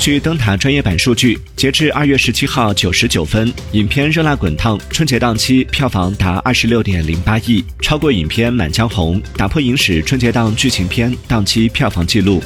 据灯塔专业版数据，截至二月十七号九时九分，影片《热辣滚烫》春节档期票房达二十六点零八亿，超过影片《满江红》，打破影史春节档剧情片档期票房纪录。